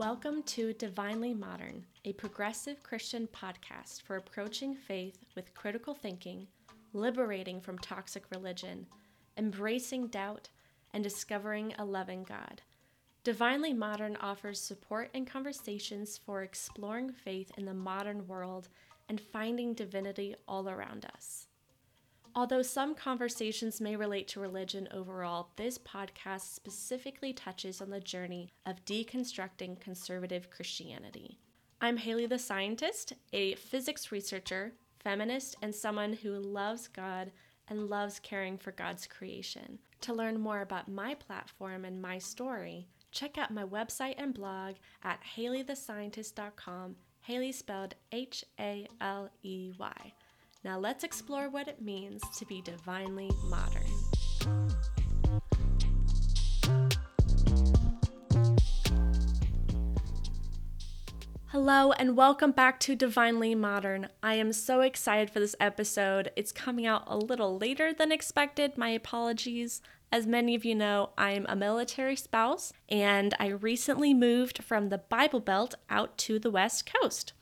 Welcome to Divinely Modern, a progressive Christian podcast for approaching faith with critical thinking, liberating from toxic religion, embracing doubt, and discovering a loving God. Divinely Modern offers support and conversations for exploring faith in the modern world and finding divinity all around us. Although some conversations may relate to religion overall, this podcast specifically touches on the journey of deconstructing conservative Christianity. I'm Haley the Scientist, a physics researcher, feminist, and someone who loves God and loves caring for God's creation. To learn more about my platform and my story, check out my website and blog at haleythescientist.com, Haley spelled H A L E Y. Now let's explore what it means to be divinely modern. Hello, and welcome back to Divinely Modern. I am so excited for this episode. It's coming out a little later than expected. My apologies. As many of you know, I'm a military spouse, and I recently moved from the Bible Belt out to the West Coast.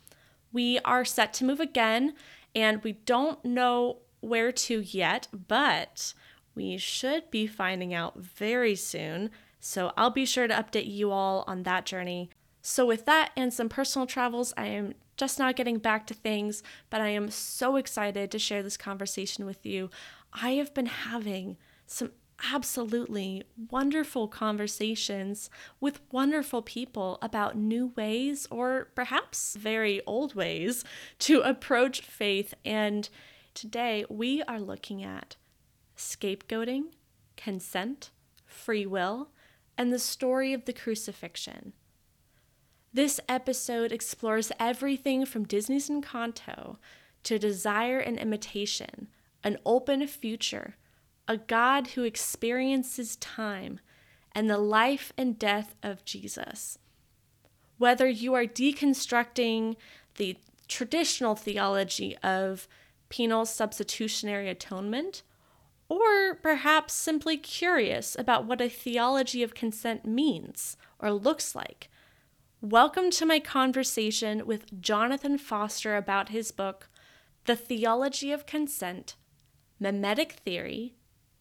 We are set to move again and we don't know where to yet, but we should be finding out very soon. So I'll be sure to update you all on that journey. So, with that and some personal travels, I am just now getting back to things, but I am so excited to share this conversation with you. I have been having some absolutely wonderful conversations with wonderful people about new ways or perhaps very old ways to approach faith. And today we are looking at scapegoating, consent, free will, and the story of the crucifixion. This episode explores everything from Disney's Encanto to desire and imitation, an open future a God who experiences time and the life and death of Jesus. Whether you are deconstructing the traditional theology of penal substitutionary atonement, or perhaps simply curious about what a theology of consent means or looks like, welcome to my conversation with Jonathan Foster about his book, The Theology of Consent Mimetic Theory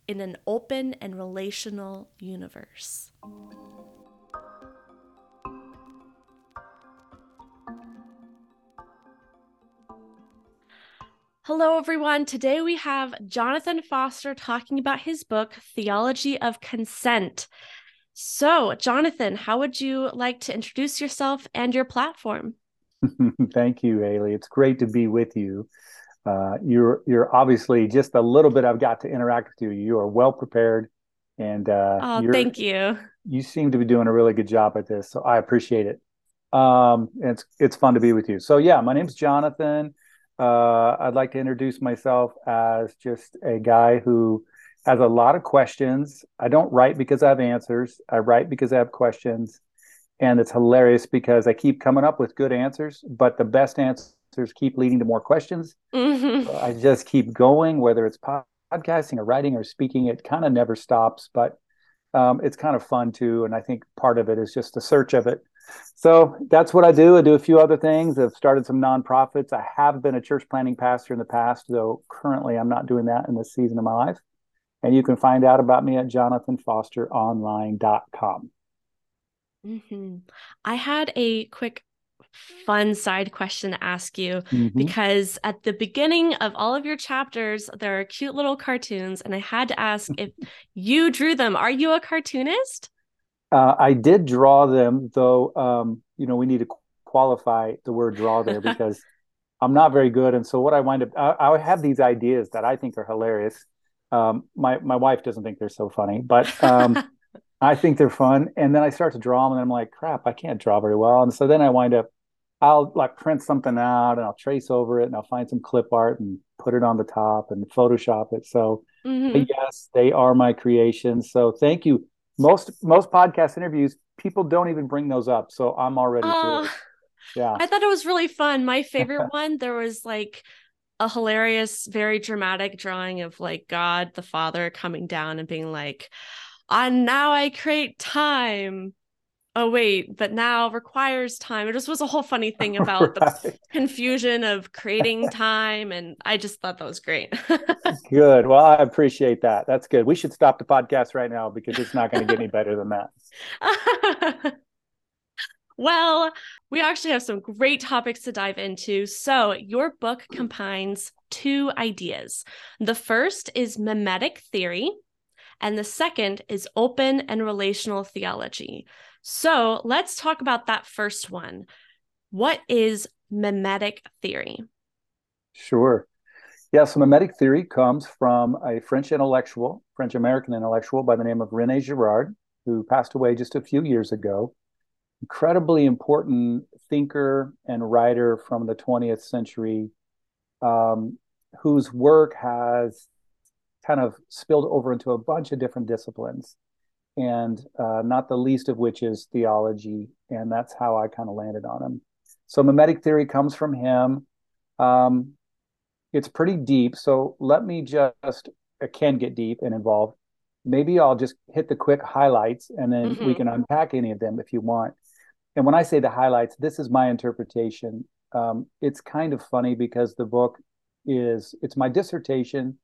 in an open and relational universe. Hello, everyone. Today we have Jonathan Foster talking about his book, Theology of Consent. So, Jonathan, how would you like to introduce yourself and your platform? Thank you, Haley. It's great to be with you uh, you're you're obviously just a little bit I've got to interact with you. You are well prepared, and uh, oh, thank you. You seem to be doing a really good job at this, so I appreciate it. Um, it's it's fun to be with you. So yeah, my name's Jonathan. Uh, I'd like to introduce myself as just a guy who has a lot of questions. I don't write because I have answers. I write because I have questions, and it's hilarious because I keep coming up with good answers, but the best answer answers keep leading to more questions. Mm-hmm. I just keep going, whether it's podcasting or writing or speaking, it kind of never stops, but um, it's kind of fun too. And I think part of it is just the search of it. So that's what I do. I do a few other things. I've started some nonprofits. I have been a church planting pastor in the past, though currently I'm not doing that in this season of my life. And you can find out about me at jonathanfosteronline.com. Mm-hmm. I had a quick fun side question to ask you mm-hmm. because at the beginning of all of your chapters, there are cute little cartoons, and I had to ask if you drew them. Are you a cartoonist? Uh, I did draw them, though. Um, you know, we need to qualify the word "draw" there because I'm not very good. And so, what I wind up, I, I have these ideas that I think are hilarious. Um, my my wife doesn't think they're so funny, but um, I think they're fun. And then I start to draw them, and I'm like, crap, I can't draw very well. And so then I wind up I'll like print something out and I'll trace over it and I'll find some clip art and put it on the top and Photoshop it. So mm-hmm. yes, they are my creations. So thank you. Most most podcast interviews, people don't even bring those up. So I'm already uh, Yeah. I thought it was really fun. My favorite one, there was like a hilarious, very dramatic drawing of like God the Father coming down and being like, and now I create time oh wait, but now requires time. It just was a whole funny thing about right. the confusion of creating time. And I just thought that was great. good. Well, I appreciate that. That's good. We should stop the podcast right now because it's not going to get any better than that. well, we actually have some great topics to dive into. So, your book combines two ideas. The first is mimetic theory, and the second is open and relational theology. So let's talk about that first one. What is mimetic theory? Sure. Yeah, so mimetic theory comes from a French intellectual, French American intellectual by the name of Rene Girard, who passed away just a few years ago. Incredibly important thinker and writer from the 20th century, um, whose work has kind of spilled over into a bunch of different disciplines and uh, not the least of which is theology. And that's how I kind of landed on him. So mimetic theory comes from him. Um, it's pretty deep. So let me just, it can get deep and involved. Maybe I'll just hit the quick highlights and then mm-hmm. we can unpack any of them if you want. And when I say the highlights, this is my interpretation. Um, it's kind of funny because the book is, it's my dissertation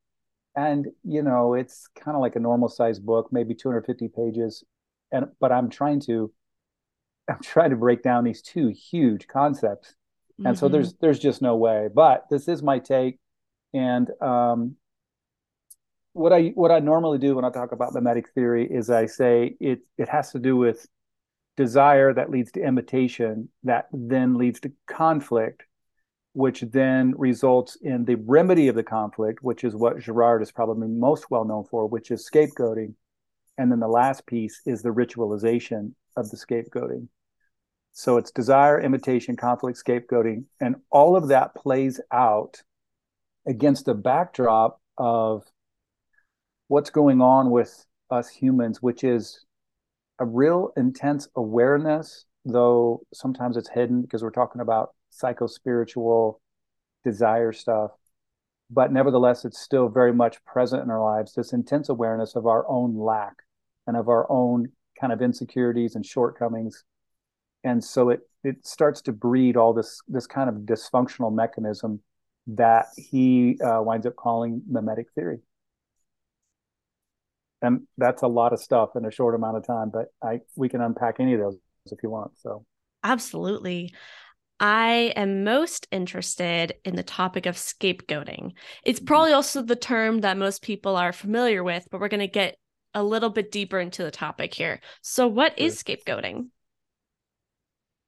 and you know it's kind of like a normal sized book maybe 250 pages and but i'm trying to i'm trying to break down these two huge concepts and mm-hmm. so there's mm-hmm. there's just no way but this is my take and um, what i what i normally do when i talk about mimetic theory is i say it it has to do with desire that leads to imitation that then leads to conflict which then results in the remedy of the conflict, which is what Girard is probably most well known for, which is scapegoating. And then the last piece is the ritualization of the scapegoating. So it's desire, imitation, conflict, scapegoating, and all of that plays out against the backdrop of what's going on with us humans, which is a real intense awareness, though sometimes it's hidden because we're talking about psycho spiritual desire stuff. But nevertheless, it's still very much present in our lives, this intense awareness of our own lack and of our own kind of insecurities and shortcomings. And so it it starts to breed all this this kind of dysfunctional mechanism that he uh, winds up calling mimetic theory. And that's a lot of stuff in a short amount of time, but I we can unpack any of those if you want. So absolutely. I am most interested in the topic of scapegoating. It's mm-hmm. probably also the term that most people are familiar with, but we're going to get a little bit deeper into the topic here. So, what sure. is scapegoating?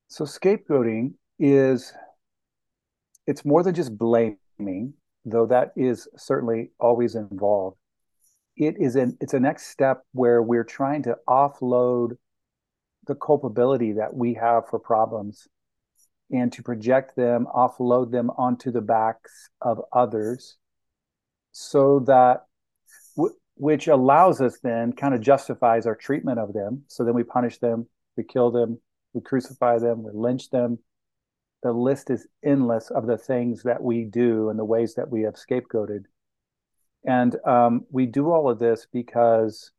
So, scapegoating is it's more than just blaming, though that is certainly always involved. It is an it's a next step where we're trying to offload the culpability that we have for problems and to project them, offload them onto the backs of others so that which allows us then kind of justifies our treatment of them. So then we punish them, we kill them, we crucify them, we lynch them. The list is endless of the things that we do and the ways that we have scapegoated. And um, we do all of this because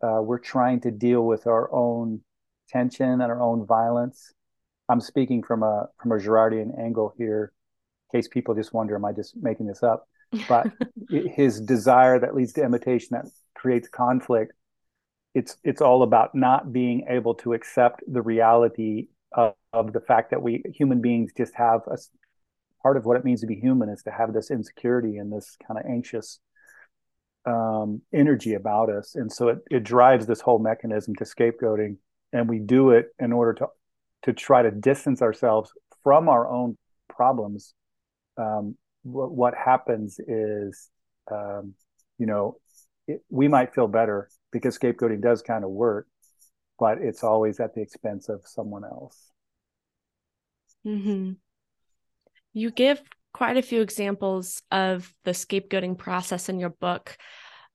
uh, we're trying to deal with our own tension and our own violence I'm speaking from a from a Girardian angle here, in case people just wonder, am I just making this up? But his desire that leads to imitation that creates conflict. It's it's all about not being able to accept the reality of, of the fact that we human beings just have a part of what it means to be human is to have this insecurity and this kind of anxious um, energy about us, and so it it drives this whole mechanism to scapegoating, and we do it in order to to try to distance ourselves from our own problems, um, what, what happens is, um, you know, it, we might feel better because scapegoating does kind of work, but it's always at the expense of someone else. Mm-hmm. You give quite a few examples of the scapegoating process in your book.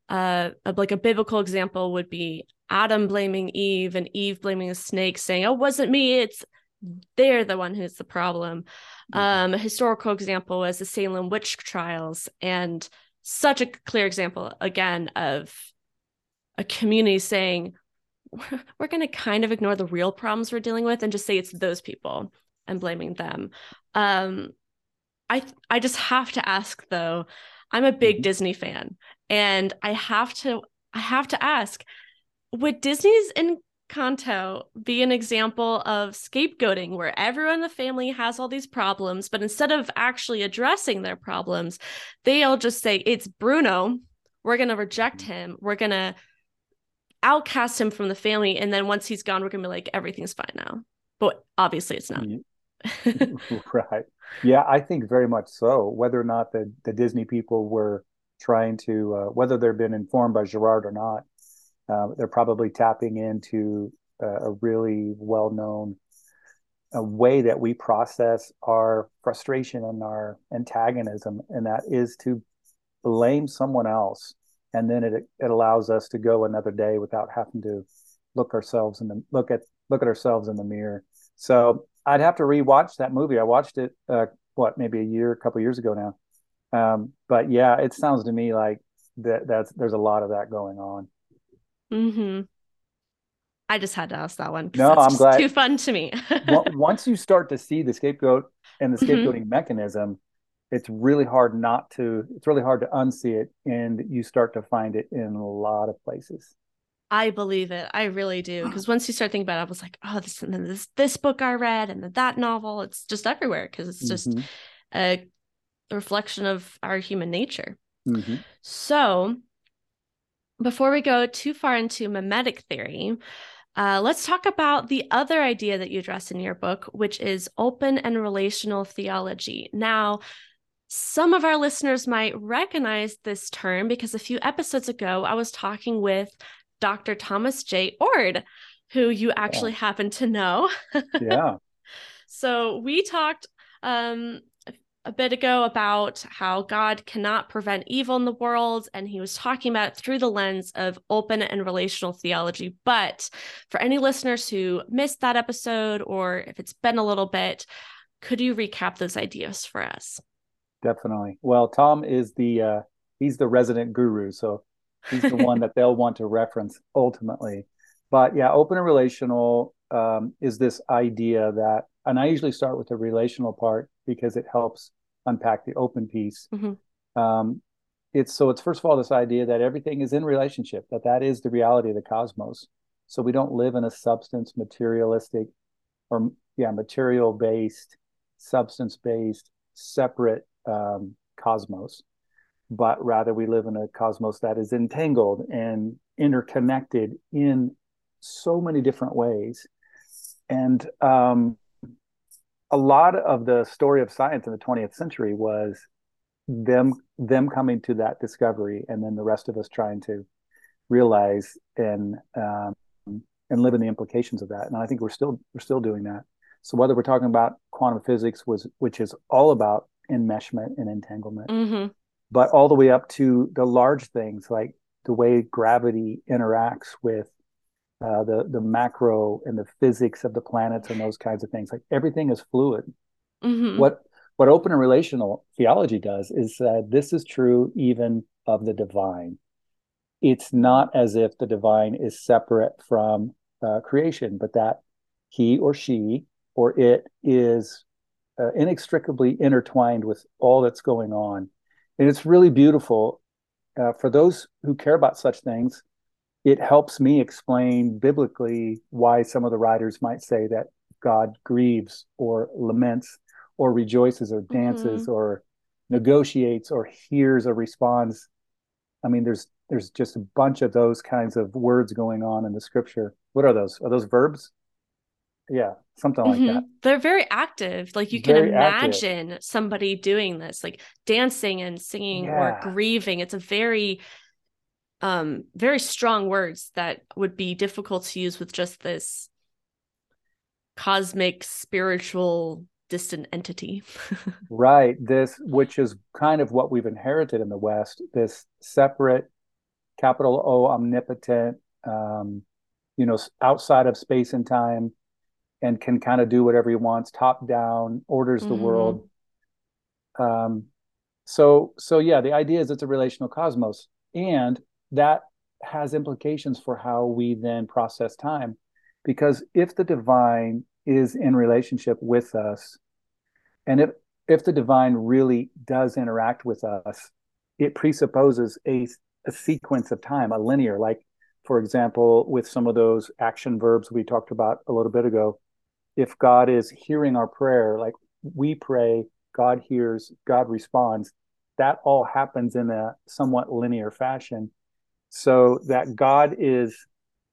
Uh, like a biblical example would be Adam blaming Eve and Eve blaming the snake, saying, "Oh, wasn't me. It's they're the one who's the problem." Mm-hmm. Um, a historical example was the Salem witch trials, and such a clear example again of a community saying, we're going to kind of ignore the real problems we're dealing with and just say it's those people and blaming them. Um, I I just have to ask though. I'm a big mm-hmm. Disney fan, and I have to I have to ask: Would Disney's Encanto be an example of scapegoating, where everyone in the family has all these problems, but instead of actually addressing their problems, they'll just say it's Bruno. We're gonna reject mm-hmm. him. We're gonna outcast him from the family, and then once he's gone, we're gonna be like everything's fine now. But obviously, it's not. right. Yeah, I think very much so. Whether or not the, the Disney people were trying to, uh, whether they've been informed by Girard or not, uh, they're probably tapping into a really well known a way that we process our frustration and our antagonism, and that is to blame someone else, and then it it allows us to go another day without having to look ourselves in the look at look at ourselves in the mirror. So I'd have to rewatch that movie. I watched it uh, what maybe a year, a couple years ago now. Um, but yeah, it sounds to me like that that's there's a lot of that going on. Hmm. I just had to ask that one. No, I'm glad. Too fun to me. Once you start to see the scapegoat and the mm-hmm. scapegoating mm-hmm. mechanism, it's really hard not to. It's really hard to unsee it, and you start to find it in a lot of places. I believe it. I really do. Because once you start thinking about it, I was like, oh, this and then this this book I read and then that novel. It's just everywhere because it's just mm-hmm. a, reflection of our human nature. Mm-hmm. So before we go too far into mimetic theory, uh, let's talk about the other idea that you address in your book, which is open and relational theology. Now, some of our listeners might recognize this term because a few episodes ago, I was talking with Dr. Thomas J. Oord, who you actually yeah. happen to know. yeah. So we talked um, a bit ago about how God cannot prevent evil in the world, and he was talking about it through the lens of open and relational theology. But for any listeners who missed that episode, or if it's been a little bit, could you recap those ideas for us? Definitely. Well, Tom is the uh, he's the resident guru, so He's the one that they'll want to reference ultimately. But yeah, open and relational um, is this idea that, and I usually start with the relational part because it helps unpack the open piece. Mm-hmm. Um, it's so it's first of all this idea that everything is in relationship, that that is the reality of the cosmos. So we don't live in a substance materialistic or yeah material based, substance based, separate um, cosmos but rather we live in a cosmos that is entangled and interconnected in so many different ways. And um, a lot of the story of science in the 20th century was them them coming to that discovery, and then the rest of us trying to realize and um, and live in the implications of that. And I think we're still we're still doing that. So whether we're talking about quantum physics, was which is all about enmeshment and entanglement, mm-hmm but all the way up to the large things like the way gravity interacts with uh, the the macro and the physics of the planets and those kinds of things. Like everything is fluid. Mm-hmm. What what open and relational theology does is that this is true even of the divine. It's not as if the divine is separate from uh, creation, but that he or she or it is uh, inextricably intertwined with all that's going on and it's really beautiful uh, for those who care about such things it helps me explain biblically why some of the writers might say that god grieves or laments or rejoices or dances mm-hmm. or negotiates or hears or responds i mean there's there's just a bunch of those kinds of words going on in the scripture what are those are those verbs yeah something like mm-hmm. that they're very active like you very can imagine active. somebody doing this like dancing and singing yeah. or grieving it's a very um very strong words that would be difficult to use with just this cosmic spiritual distant entity right this which is kind of what we've inherited in the west this separate capital o omnipotent um you know outside of space and time and can kind of do whatever he wants, top down, orders the mm-hmm. world. Um, so so yeah, the idea is it's a relational cosmos, and that has implications for how we then process time. Because if the divine is in relationship with us, and if if the divine really does interact with us, it presupposes a, a sequence of time, a linear, like for example, with some of those action verbs we talked about a little bit ago, if God is hearing our prayer, like we pray, God hears, God responds, that all happens in a somewhat linear fashion. So that God is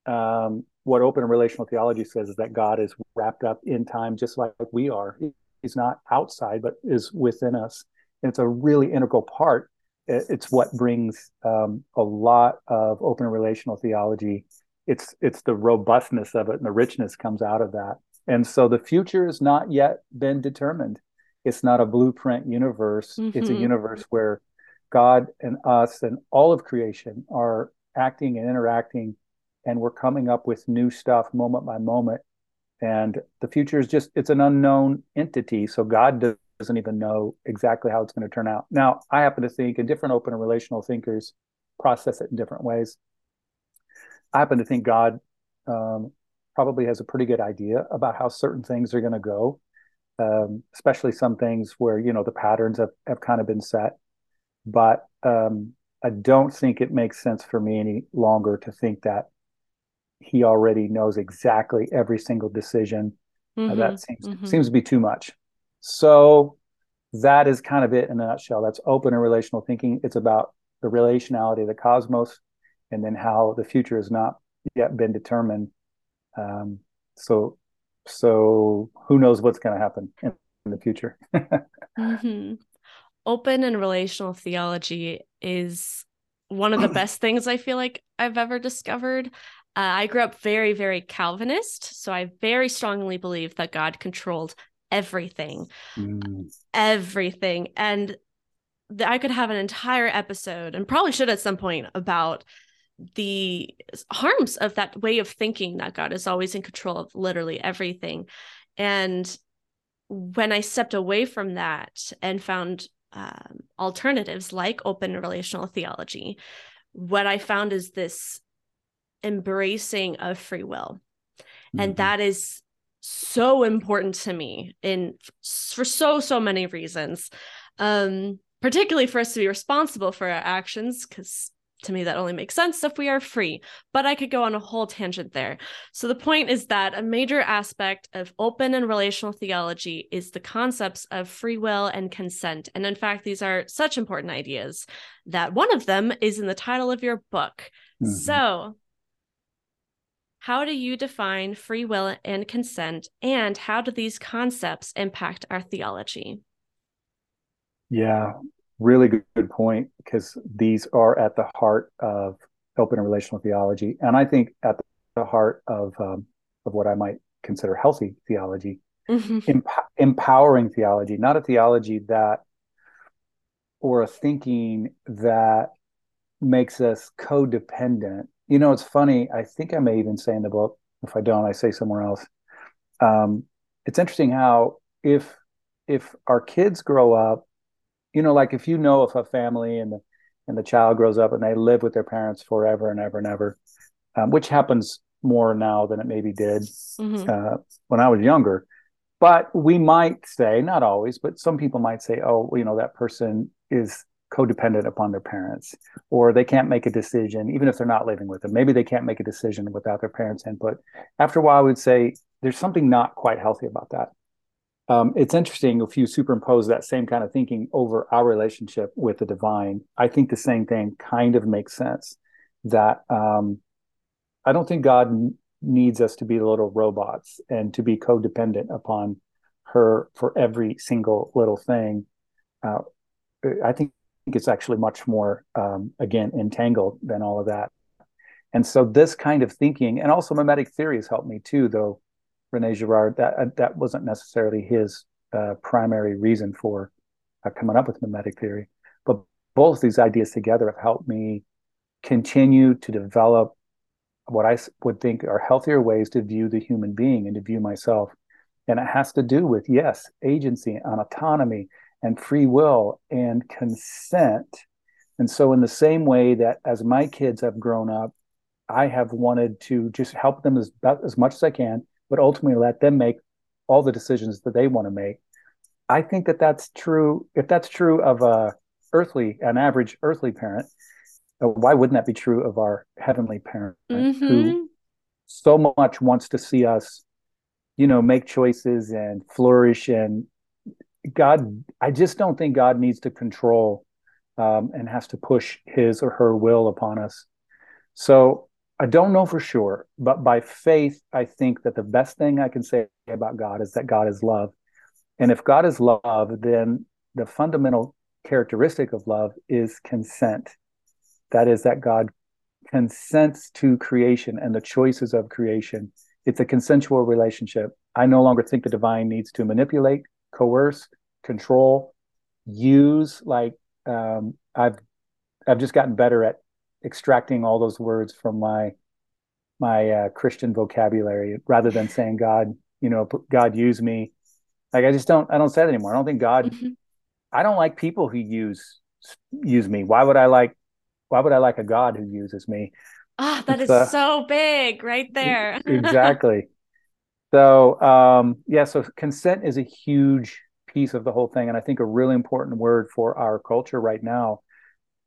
um, what open relational theology says is that God is wrapped up in time just like we are. He's not outside, but is within us. And it's a really integral part. It's what brings um, a lot of open relational theology. It's it's the robustness of it and the richness comes out of that. And so the future has not yet been determined. It's not a blueprint universe. Mm-hmm. It's a mm-hmm. universe where God and us and all of creation are acting and interacting, and we're coming up with new stuff moment by moment. And the future is just, it's an unknown entity. So God doesn't even know exactly how it's going to turn out. Now, I happen to think, and different open and relational thinkers process it in different ways. I happen to think God um, probably has a pretty good idea about how certain things are going to go, um, especially some things where you know the patterns have, have kind of been set. But um, I don't think it makes sense for me any longer to think that he already knows exactly every single decision. Mm-hmm. Uh, that seems mm-hmm. seems to be too much. So that is kind of it in a nutshell. That's open and relational thinking. It's about the relationality of the cosmos, and then how the future has not yet been determined, um, so, so who knows what's going to happen in, in, the future? mm-hmm. Open and relational theology is one of the best things I feel like I've ever discovered. Uh, I grew up very, very Calvinist, so I very strongly believe that God controlled everything, mm. everything, and I could have an entire episode, and probably should at some point, about the harms of that way of thinking that God is always in control of literally everything. And when I stepped away from that and found um, alternatives like open relational theology, what I found is this embracing of free will. Mm-hmm. And that is so important to me in for so so many reasons um particularly for us to be responsible for our actions because to me that only makes sense if we are free but i could go on a whole tangent there. So the point is that a major aspect of open and relational theology is the concepts of free will and consent. And in fact these are such important ideas that one of them is in the title of your book. Mm-hmm. so how do you define free will and consent and how do these concepts impact our theology? Yeah really good, good point because these are at the heart of open and relational theology, and I think at the heart of um, of what I might consider healthy theology, mm-hmm. empowering theology, not a theology that or a thinking that makes us codependent. You know, it's funny. I think I may even say in the book. If I don't, I say somewhere else. Um, it's interesting how if if our kids grow up you know, like if you know of a family and the and the child grows up and they live with their parents forever and ever and ever, um, which happens more now than it maybe did mm-hmm. uh, when I was younger. But we might say, not always, but some people might say, oh, you know, that person is codependent upon their parents, or they can't make a decision, even if they're not living with them. Maybe they can't make a decision without their parents' input. After a while, I would say there's something not quite healthy about that um, it's interesting if you superimpose that same kind of thinking over our relationship with the divine. I think the same thing kind of makes sense. That um, I don't think God n- needs us to be little robots and to be codependent upon her for every single little thing. Uh, I think it's actually much more, um, again, entangled than all of that. And so, this kind of thinking, and also mimetic theory has helped me too, though Rene Girard, that uh, that wasn't necessarily his uh, primary reason for uh, coming up with mimetic theory, but both these ideas together have helped me continue to develop what I would think are healthier ways to view the human being and to view myself. And it has to do with yes, agency and autonomy and free will and consent. And so, in the same way that as my kids have grown up I have wanted to just help them as as much as I can, but ultimately let them make all the decisions that they want to make. I think that that's true. If that's true of a earthly, an average earthly parent, uh, why wouldn't that be true of our heavenly parent mm-hmm. who so much wants to see us, you know, make choices and flourish? And God, I just don't think God needs to control um, and has to push his or her will upon us. So I don't know for sure, but by faith, I think that the best thing I can say about God is that God is love. And if God is love, then the fundamental characteristic of love is consent. That is, that God consents to creation and the choices of creation. It's a consensual relationship. I no longer think the divine needs to manipulate, coerce, control, use. Like um, I've I've just gotten better at extracting all those words from my my uh, Christian vocabulary rather than saying God, you know, God use me. Like I just don't I don't say that anymore. I don't think God. Mm-hmm. I don't like people who use use me. Why would I like? Why would I like a God who uses me? Ah, oh, that it's, is uh, so big right there. exactly. So um, yeah, so consent is a huge piece of the whole thing, and I think a really important word for our culture right now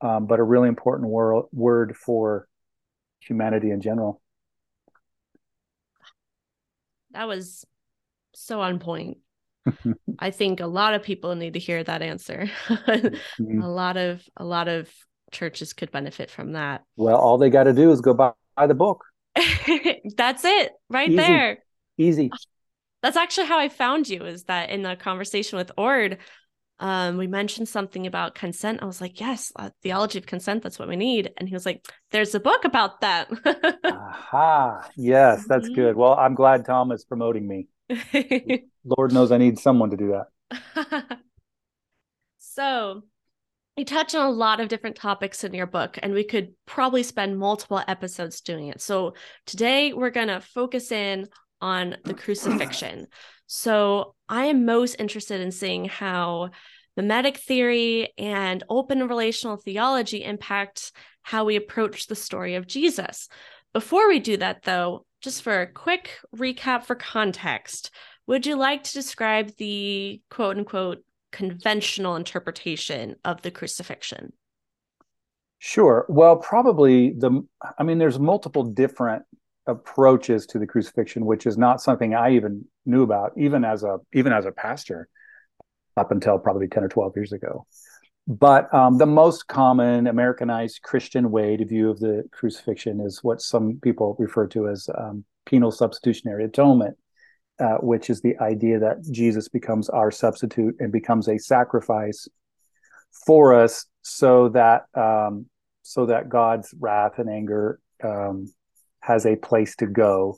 um, but a really important wor- word for humanity in general. That was so on point. I think a lot of people need to hear that answer. mm-hmm. A lot of a lot of churches could benefit from that. Well, all they got to do is go buy, buy the book. That's it, right Easy. there. Easy. That's actually how I found you. Is that in the conversation with Oord? Um, we mentioned something about consent. I was like, yes, uh, theology of consent. That's what we need. And he was like, there's a book about that. Aha. Yes, that's mm-hmm. good. Well, I'm glad Tom is promoting me. Lord knows I need someone to do that. so you touch on a lot of different topics in your book, and we could probably spend multiple episodes doing it. So today we're going to focus in on the crucifixion. So I am most interested in seeing how mimetic theory and open relational theology impact how we approach the story of Jesus. Before we do that, though, just for a quick recap for context, would you like to describe the quote unquote conventional interpretation of the crucifixion? Sure. Well, probably the, I mean, there's multiple different approaches to the crucifixion, which is not something I even knew about, even as a even as a pastor, up until probably ten or twelve years ago. But um, the most common Americanized Christian way to view of the crucifixion is what some people refer to as um, penal substitutionary atonement, uh, which is the idea that Jesus becomes our substitute and becomes a sacrifice for us, so that um, so that God's wrath and anger um, has a place to go.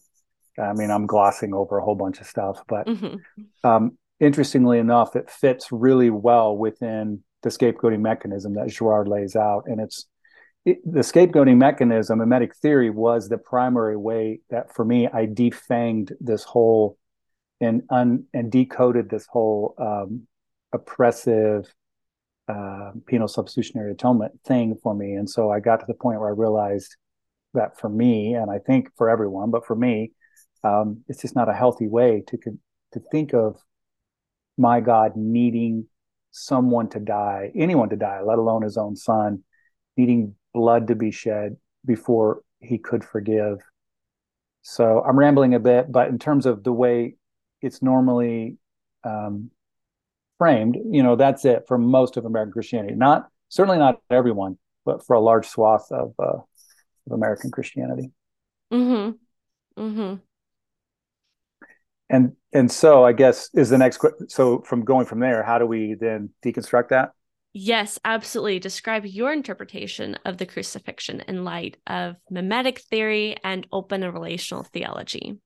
I mean, I'm glossing over a whole bunch of stuff, but mm-hmm. um, interestingly enough, it fits really well within the scapegoating mechanism that Girard lays out. And it's it, the scapegoating mechanism, mimetic theory, was the primary way that for me, I defanged this whole and un, and decoded this whole um, oppressive uh, penal substitutionary atonement thing for me. And so I got to the point where I realized that for me, and I think for everyone, but for me, um, it's just not a healthy way to to think of my God needing someone to die, anyone to die, let alone his own son, needing blood to be shed before he could forgive. So I'm rambling a bit, but in terms of the way it's normally um, framed, you know, that's it for most of American Christianity. Not certainly not everyone, but for a large swath of uh, of American Christianity. Mm-hmm. Mm-hmm. And and so I guess is the next question. so from going from there, how do we then deconstruct that? Yes, absolutely. Describe your interpretation of the crucifixion in light of mimetic theory and open and relational theology.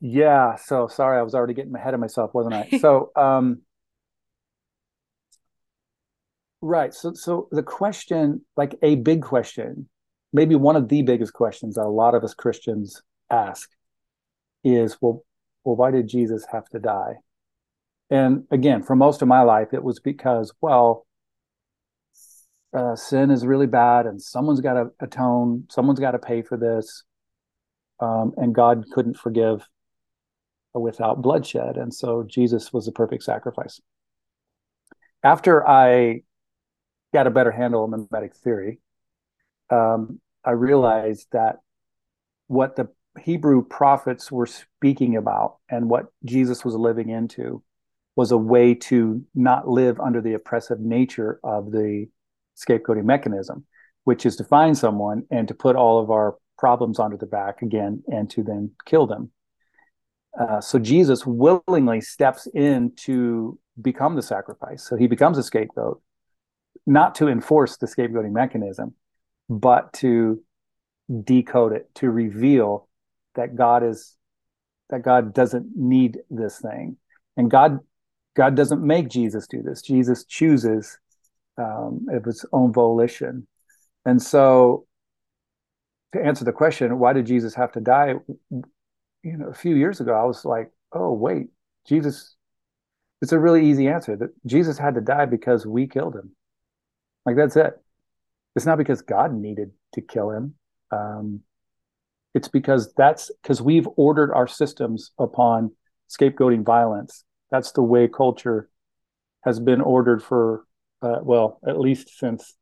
Yeah. So sorry, I was already getting ahead of myself, wasn't I? so um right. So so the question, like a big question maybe one of the biggest questions that a lot of us Christians ask is, well, well, why did Jesus have to die? And again, for most of my life, it was because, well, uh, sin is really bad and someone's got to atone, someone's got to pay for this. Um, and God couldn't forgive without bloodshed. And so Jesus was the perfect sacrifice. After I got a better handle on mimetic theory, um, I realized that what the Hebrew prophets were speaking about and what Jesus was living into was a way to not live under the oppressive nature of the scapegoating mechanism, which is to find someone and to put all of our problems onto the back again and to then kill them. Uh, so Jesus willingly steps in to become the sacrifice. So he becomes a scapegoat, not to enforce the scapegoating mechanism, but to decode it, to reveal that God is that God doesn't need this thing, and God God doesn't make Jesus do this. Jesus chooses um, of his own volition, and so to answer the question, why did Jesus have to die? You know, a few years ago, I was like, oh wait, Jesus. It's a really easy answer that Jesus had to die because we killed him. Like that's it. It's not because God needed to kill him. Um, it's because that's because we've ordered our systems upon scapegoating violence. That's the way culture has been ordered for, uh, well, at least since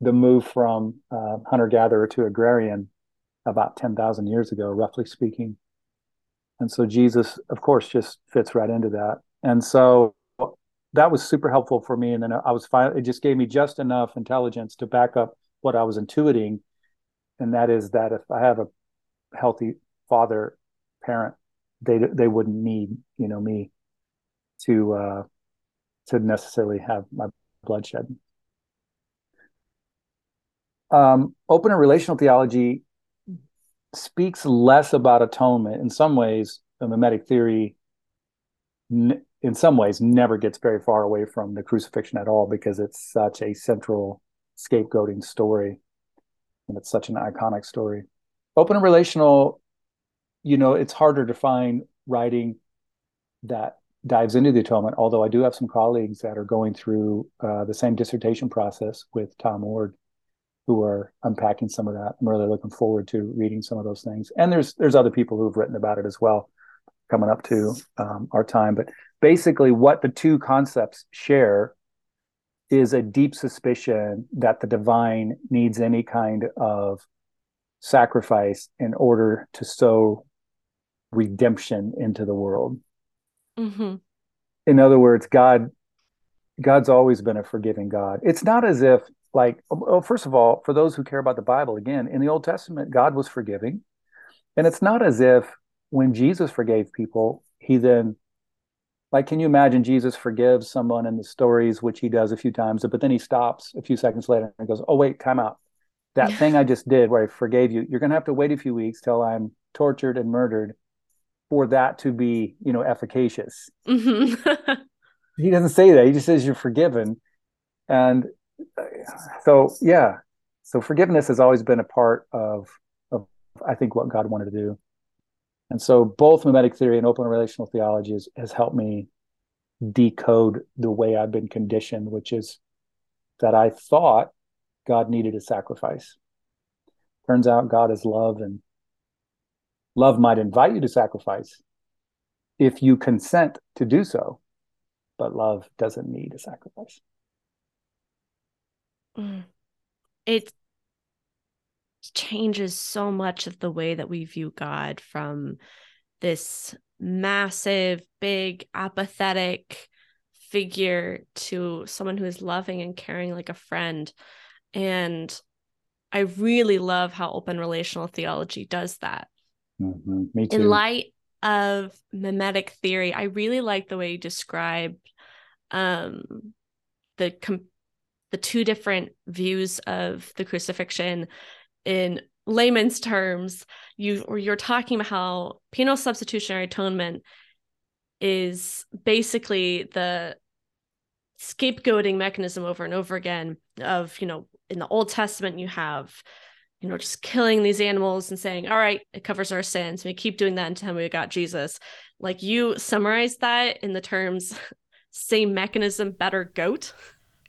the move from uh, hunter gatherer to agrarian about 10,000 years ago, roughly speaking. And so Jesus, of course, just fits right into that. And so that was super helpful for me. And then I was finally, it just gave me just enough intelligence to back up what I was intuiting. And that is that if I have a healthy father parent they they wouldn't need you know me to uh to necessarily have my bloodshed um open and relational theology speaks less about atonement in some ways the mimetic theory in some ways never gets very far away from the crucifixion at all because it's such a central scapegoating story. And it's such an iconic story. Open and relational you know it's harder to find writing that dives into the atonement although i do have some colleagues that are going through uh, the same dissertation process with tom oord who are unpacking some of that. I'm really looking forward to reading some of those things. And there's there's other people who've written about it as well coming up to um, our time but basically what the two concepts share is a deep suspicion that the divine needs any kind of sacrifice in order to sow redemption into the world. Mm-hmm. In other words, God, God's always been a forgiving God. It's not as if, like, well, first of all, for those who care about the Bible, again, in the Old Testament, God was forgiving, and it's not as if when Jesus forgave people, he then like can you imagine jesus forgives someone in the stories which he does a few times but then he stops a few seconds later and goes oh wait time out that thing I just did where I forgave you, you're going to have to wait a few weeks till I'm tortured and murdered for that to be, you know, efficacious. Mm-hmm. he doesn't say that. He just says you're forgiven. And uh, so, yeah. So forgiveness has always been a part of, of I think, what God wanted to do. And so both mimetic theory and open relational theology has, helped me decode the way I've been conditioned, which is that I thought God needed a sacrifice. Turns out God is love, and love might invite you to sacrifice if you consent to do so, but love doesn't need a sacrifice. Mm. It changes so much of the way that we view God from this massive, big, apathetic figure to someone who is loving and caring like a friend. And I really love how open relational theology does that. Mm-hmm. Me too. In light of mimetic theory, I really like the way you describe um, the com- the two different views of the crucifixion in layman's terms. you you're talking about how penal substitutionary atonement is basically the scapegoating mechanism over and over again of you know in the Old Testament, you have, you know, just killing these animals and saying, all right, it covers our sins. We keep doing that until we got Jesus. Like you summarized that in the terms same mechanism, better goat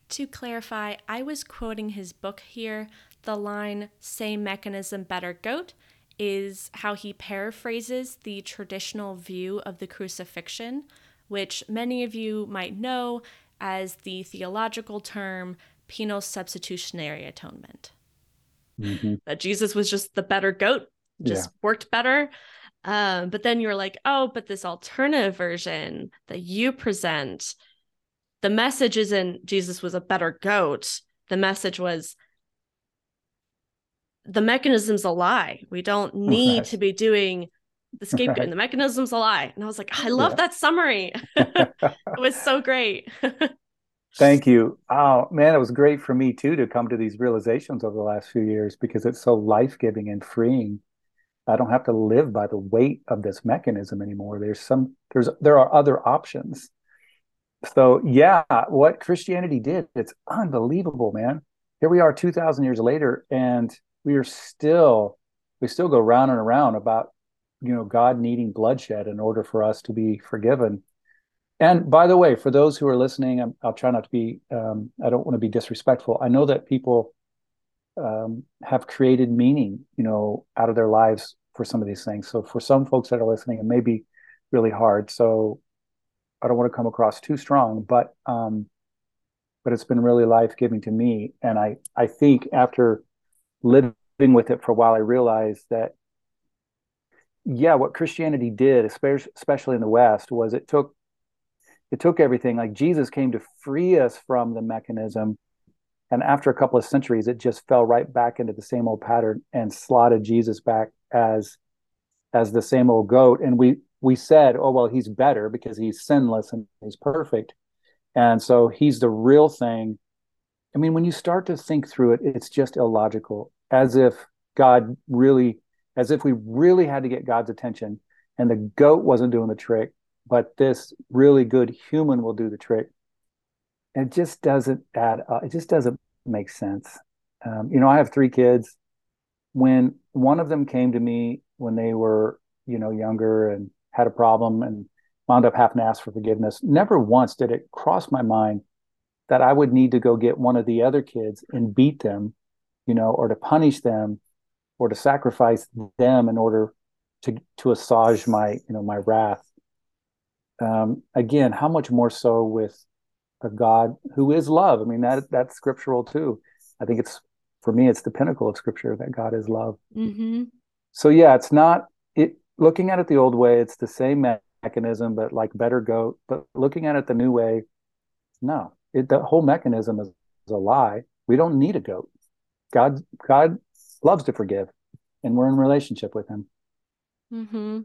To clarify, I was quoting his book here. The line, same mechanism, better goat, is how he paraphrases the traditional view of the crucifixion, which many of you might know as the theological term penal substitutionary atonement. Mm-hmm. That Jesus was just the better goat, just yeah. worked better. Um, but then you're like, oh, but this alternative version that you present, the message isn't Jesus was a better goat. The message was the mechanism's a lie. We don't need right. to be doing the scapegoat. Right. The mechanism's a lie. And I was like, I love yeah. that summary. it was so great. Thank you. Oh man, it was great for me too to come to these realizations over the last few years because it's so life giving and freeing. I don't have to live by the weight of this mechanism anymore. There's some there's there are other options. So yeah, what Christianity did, it's unbelievable, man. Here we are 2000 years later and we are still we still go round and around about you know God needing bloodshed in order for us to be forgiven. And by the way, for those who are listening, i will try not to be. Um, I don't want to be disrespectful. I know that people um, have created meaning, you know, out of their lives for some of these things. So for some folks that are listening, it may be really hard. So I don't want to come across too strong, but um, but it's been really life giving to me. And I I think after living with it for a while, I realized that, yeah, what Christianity did, especially in the West, was it took it took everything. Like Jesus came to free us from the mechanism, and after a couple of centuries, it just fell right back into the same old pattern and slotted Jesus back as as the same old goat. And we we said, oh well, he's better because he's sinless and he's perfect, and so he's the real thing. I mean, when you start to think through it, it's just illogical as if God really, as if we really had to get God's attention and the goat wasn't doing the trick, but this really good human will do the trick. And it just doesn't add up. It just doesn't make sense. Um, you know, I have three kids. When one of them came to me when they were, you know, younger and had a problem and wound up having to ask for forgiveness, never once did it cross my mind that I would need to go get one of the other kids and beat them you know, or to punish them or to sacrifice them in order to to assuage my, you know, my wrath. Um, again, how much more so with a God who is love? I mean, that that's scriptural too. I think it's for me, it's the pinnacle of scripture that God is love. Mm-hmm. So yeah, it's not it. Looking at it the old way, it's the same mechanism, but like better goat. But looking at it the new way, no, it, the whole mechanism is, is a lie. We don't need a goat. God God loves to forgive, and we're in relationship with Him. Hmm.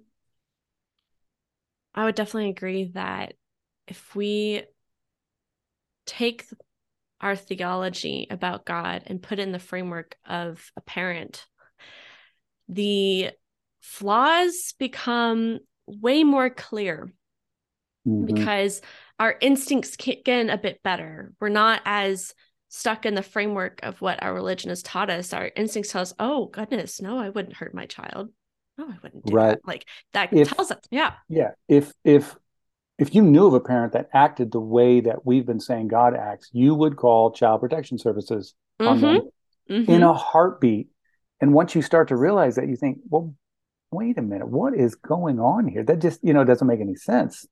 I would definitely agree that if we take our theology about God and put it in the framework of a parent, the flaws become way more clear mm-hmm. because our instincts kick in a bit better. We're not as stuck in the framework of what our religion has taught us, our instincts tell us, oh goodness, no, I wouldn't hurt my child. No, I wouldn't do right. that. Like that if, tells us, yeah. Yeah. If if if you knew of a parent that acted the way that we've been saying God acts, you would call child protection services mm-hmm. on them mm-hmm. in a heartbeat. And once you start to realize that, you think, well, wait a minute, what is going on here? That just, you know, doesn't make any sense.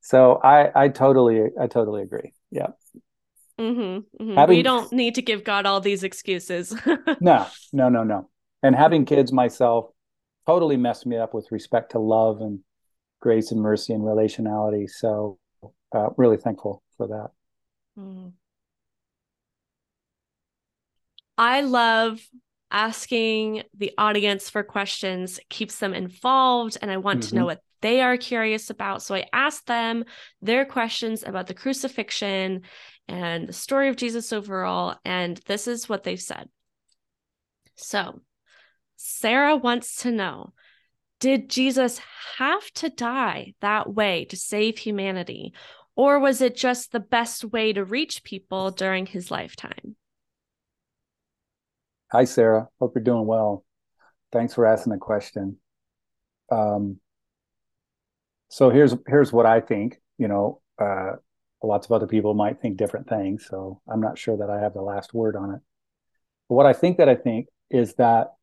So I I totally I totally agree. Yeah. Mm-hmm, mm-hmm. Having, we don't need to give God all these excuses. no, no, no, no. And having kids myself totally messed me up with respect to love and grace and mercy and relationality. So, uh, really thankful for that. Mm. I love asking the audience for questions, keeps them involved, and I want mm-hmm. to know what they are curious about. So I asked them their questions about the crucifixion and the story of Jesus overall. And this is what they've said. So, Sarah wants to know Did Jesus have to die that way to save humanity? Or was it just the best way to reach people during his lifetime? Hi, Sarah. Hope you're doing well. Thanks for asking the question. Um, so here's here's what I think. You know, uh, lots of other people might think different things. So I'm not sure that I have the last word on it. But what I think that I think is that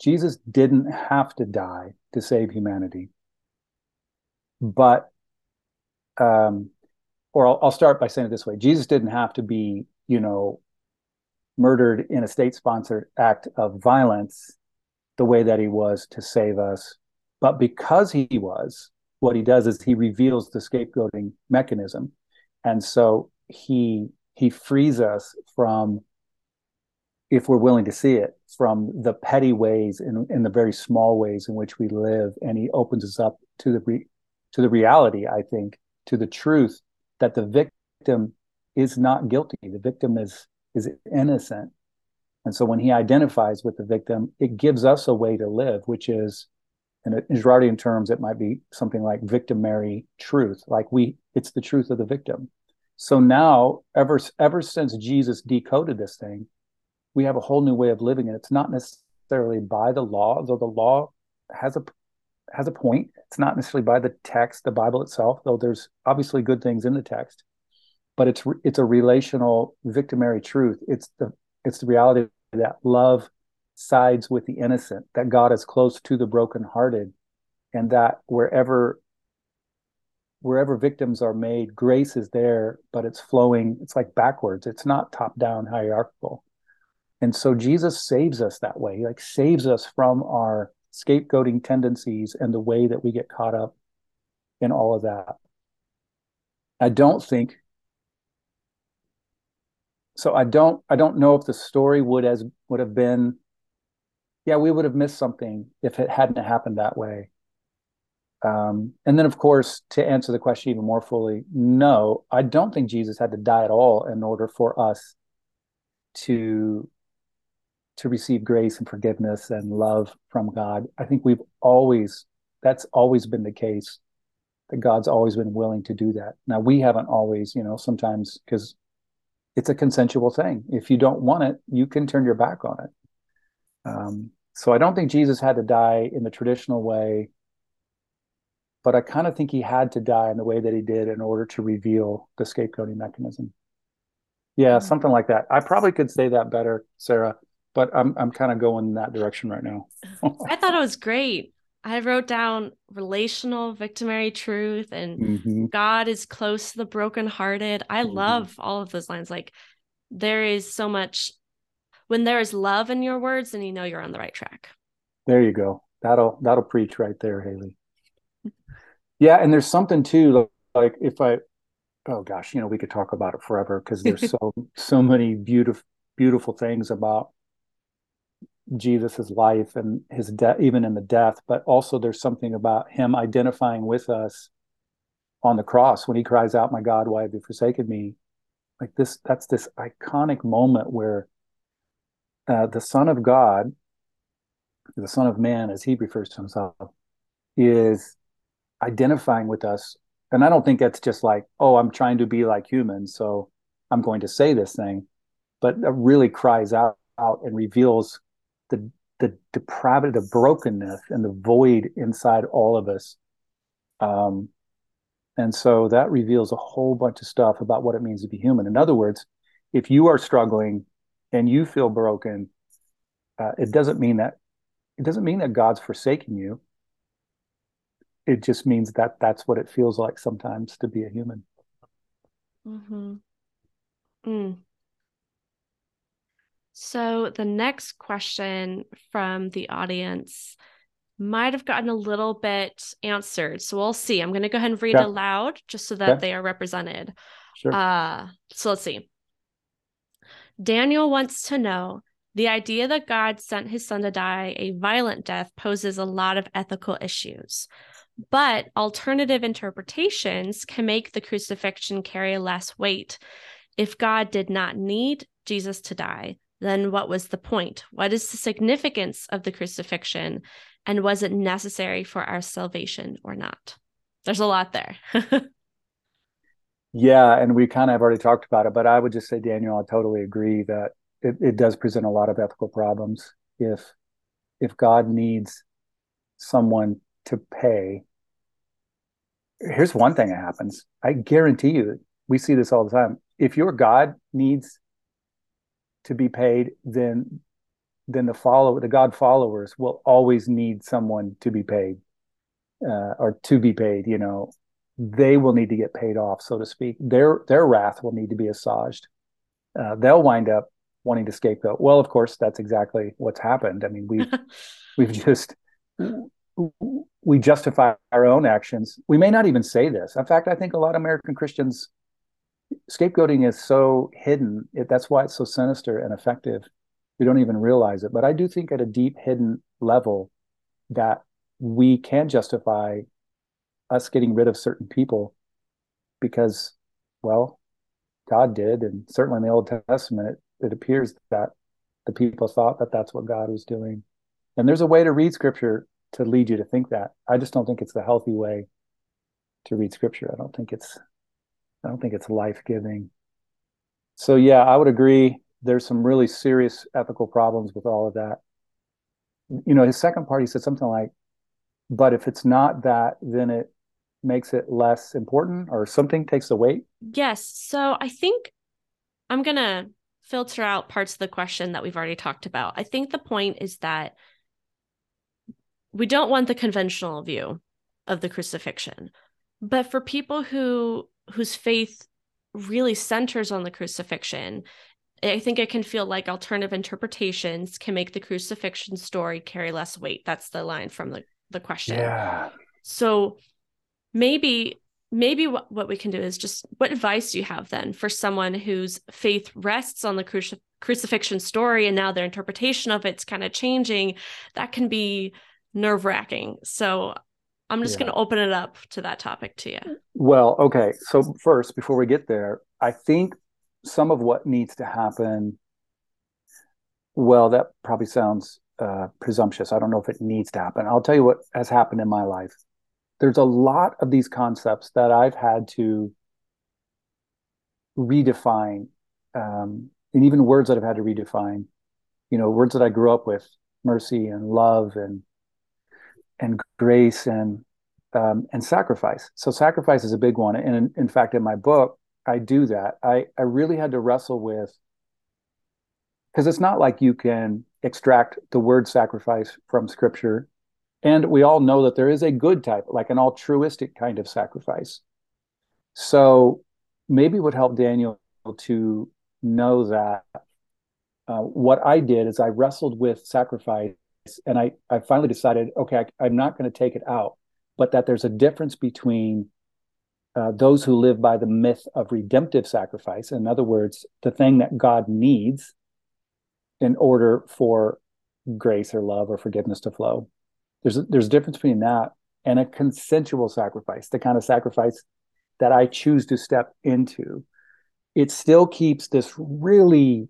Jesus didn't have to die to save humanity. But, um, or I'll, I'll start by saying it this way Jesus didn't have to be, you know, murdered in a state sponsored act of violence the way that he was to save us. But because he was, what he does is he reveals the scapegoating mechanism. And so he he frees us from if we're willing to see it from the petty ways and the very small ways in which we live. And he opens us up to the re, to the reality i think to the truth that the victim is not guilty. The victim is is innocent. And so when he identifies with the victim it gives us a way to live which is in, Girardian terms, it might be something like victimary truth, like we, it's the truth of the victim. So now, ever ever since Jesus decoded this thing, we have a whole new way of living, and it's not necessarily by the law, though the law has a has a point. It's not necessarily by the text, the Bible itself, though there's obviously good things in the text, but it's it's a relational victimary truth. It's the it's the reality that love sides with the innocent, that God is close to the brokenhearted, and that wherever wherever victims are made, grace is there, but it's flowing, it's like backwards. It's not top down hierarchical. And so Jesus saves us that way. He like saves us from our scapegoating tendencies and the way that we get caught up in all of that. I don't think so I don't I don't know if the story would as would have been yeah, we would have missed something if it hadn't happened that way. Um, and then, of course, to answer the question even more fully, no, I don't think Jesus had to die at all in order for us to to receive grace and forgiveness and love from God. I think we've always that's always been the case that God's always been willing to do that. Now we haven't always, you know, sometimes because it's a consensual thing. If you don't want it, you can turn your back on it. Um, so I don't think Jesus had to die in the traditional way, but I kind of think he had to die in the way that he did in order to reveal the scapegoating mechanism. Yeah, mm-hmm. something like that. I probably could say that better, Sarah, but I'm I'm kind of going in that direction right now. I thought it was great. I wrote down relational victimary truth and mm-hmm. God is close to the brokenhearted. I mm-hmm. love all of those lines. Like there is so much when there is love in your words, then you know you're on the right track. There you go. That'll that'll preach right there, Haley. Yeah, and there's something too, like if I oh gosh, you know, we could talk about it forever because there's so so many beautiful beautiful things about Jesus's life and his death, even in the death. But also, there's something about him identifying with us on the cross when he cries out, "My God, why have you forsaken me?" Like this, that's this iconic moment where uh, the Son of God, the Son of Man, as he refers to himself, is identifying with us. And I don't think that's just like, oh, I'm trying to be like humans, so I'm going to say this thing, but it really cries out, out and reveals the the depravity, the brokenness, and the void inside all of us. Um, and so that reveals a whole bunch of stuff about what it means to be human. In other words, if you are struggling and you feel broken, uh, it doesn't mean that it doesn't mean that God's forsaken you. It just means that that's what it feels like sometimes to be a human. Mm-hmm. Mm. So the next question from the audience might have gotten a little bit answered. So we'll see. I'm going to go ahead and read yeah. aloud just so that yeah. they are represented. Sure. Uh, so let's see. Daniel wants to know the idea that God sent his son to die a violent death poses a lot of ethical issues. But alternative interpretations can make the crucifixion carry less weight. If God did not need Jesus to die, then what was the point? What is the significance of the crucifixion? And was it necessary for our salvation or not? There's a lot there. Yeah, and we kind of have already talked about it, but I would just say, Daniel, I totally agree that it, it does present a lot of ethical problems if if God needs someone to pay, here's one thing that happens. I guarantee you, we see this all the time. If your God needs to be paid, then then the follower, the God followers, will always need someone to be paid, uh, or to be paid. You know, they will need to get paid off, so to speak. Their their wrath will need to be assuaged. Uh, they'll wind up wanting to scapegoat. Well, of course, that's exactly what's happened. I mean, we've we've just we justify our own actions. We may not even say this. In fact, I think a lot of American Christians scapegoating is so hidden. It, that's why it's so sinister and effective. We don't even realize it. But I do think at a deep hidden level that we can justify us getting rid of certain people because, well, God did, and certainly in the Old Testament, it, it appears that the people thought that that's what God was doing. And there's a way to read Scripture to lead you to think that. I just don't think it's the healthy way to read Scripture. I don't think it's I don't think it's life giving. So yeah, I would agree. There's some really serious ethical problems with all of that. You know, his second part, he said something like, "But if it's not that, then it makes it less important, or something takes the weight." Yes. So I think I'm gonna filter out parts of the question that we've already talked about. I think the point is that we don't want the conventional view of the crucifixion. But for people who whose faith really centers on the crucifixion, I think it can feel like alternative interpretations can make the crucifixion story carry less weight. That's the line from the, the question. Yeah. So maybe maybe what, what we can do is just what advice do you have then for someone whose faith rests on the cruci- crucifixion story and now their interpretation of it's kind of changing that can be nerve wracking. So I'm just yeah. going to open it up to that topic to you. Well, okay. So, first, before we get there, I think some of what needs to happen, well, that probably sounds uh, presumptuous. I don't know if it needs to happen. I'll tell you what has happened in my life. There's a lot of these concepts that I've had to redefine, um, and even words that I've had to redefine. You know, words that I grew up with, mercy and love and and grace and um, and sacrifice. So sacrifice is a big one, and in, in fact, in my book, I do that. I I really had to wrestle with because it's not like you can extract the word sacrifice from Scripture, and we all know that there is a good type, like an altruistic kind of sacrifice. So maybe it would help Daniel to know that uh, what I did is I wrestled with sacrifice and I, I finally decided, okay, I, am not going to take it out, but that there's a difference between uh, those who live by the myth of redemptive sacrifice. In other words, the thing that God needs in order for grace or love or forgiveness to flow. There's a, there's a difference between that and a consensual sacrifice, the kind of sacrifice that I choose to step into. It still keeps this really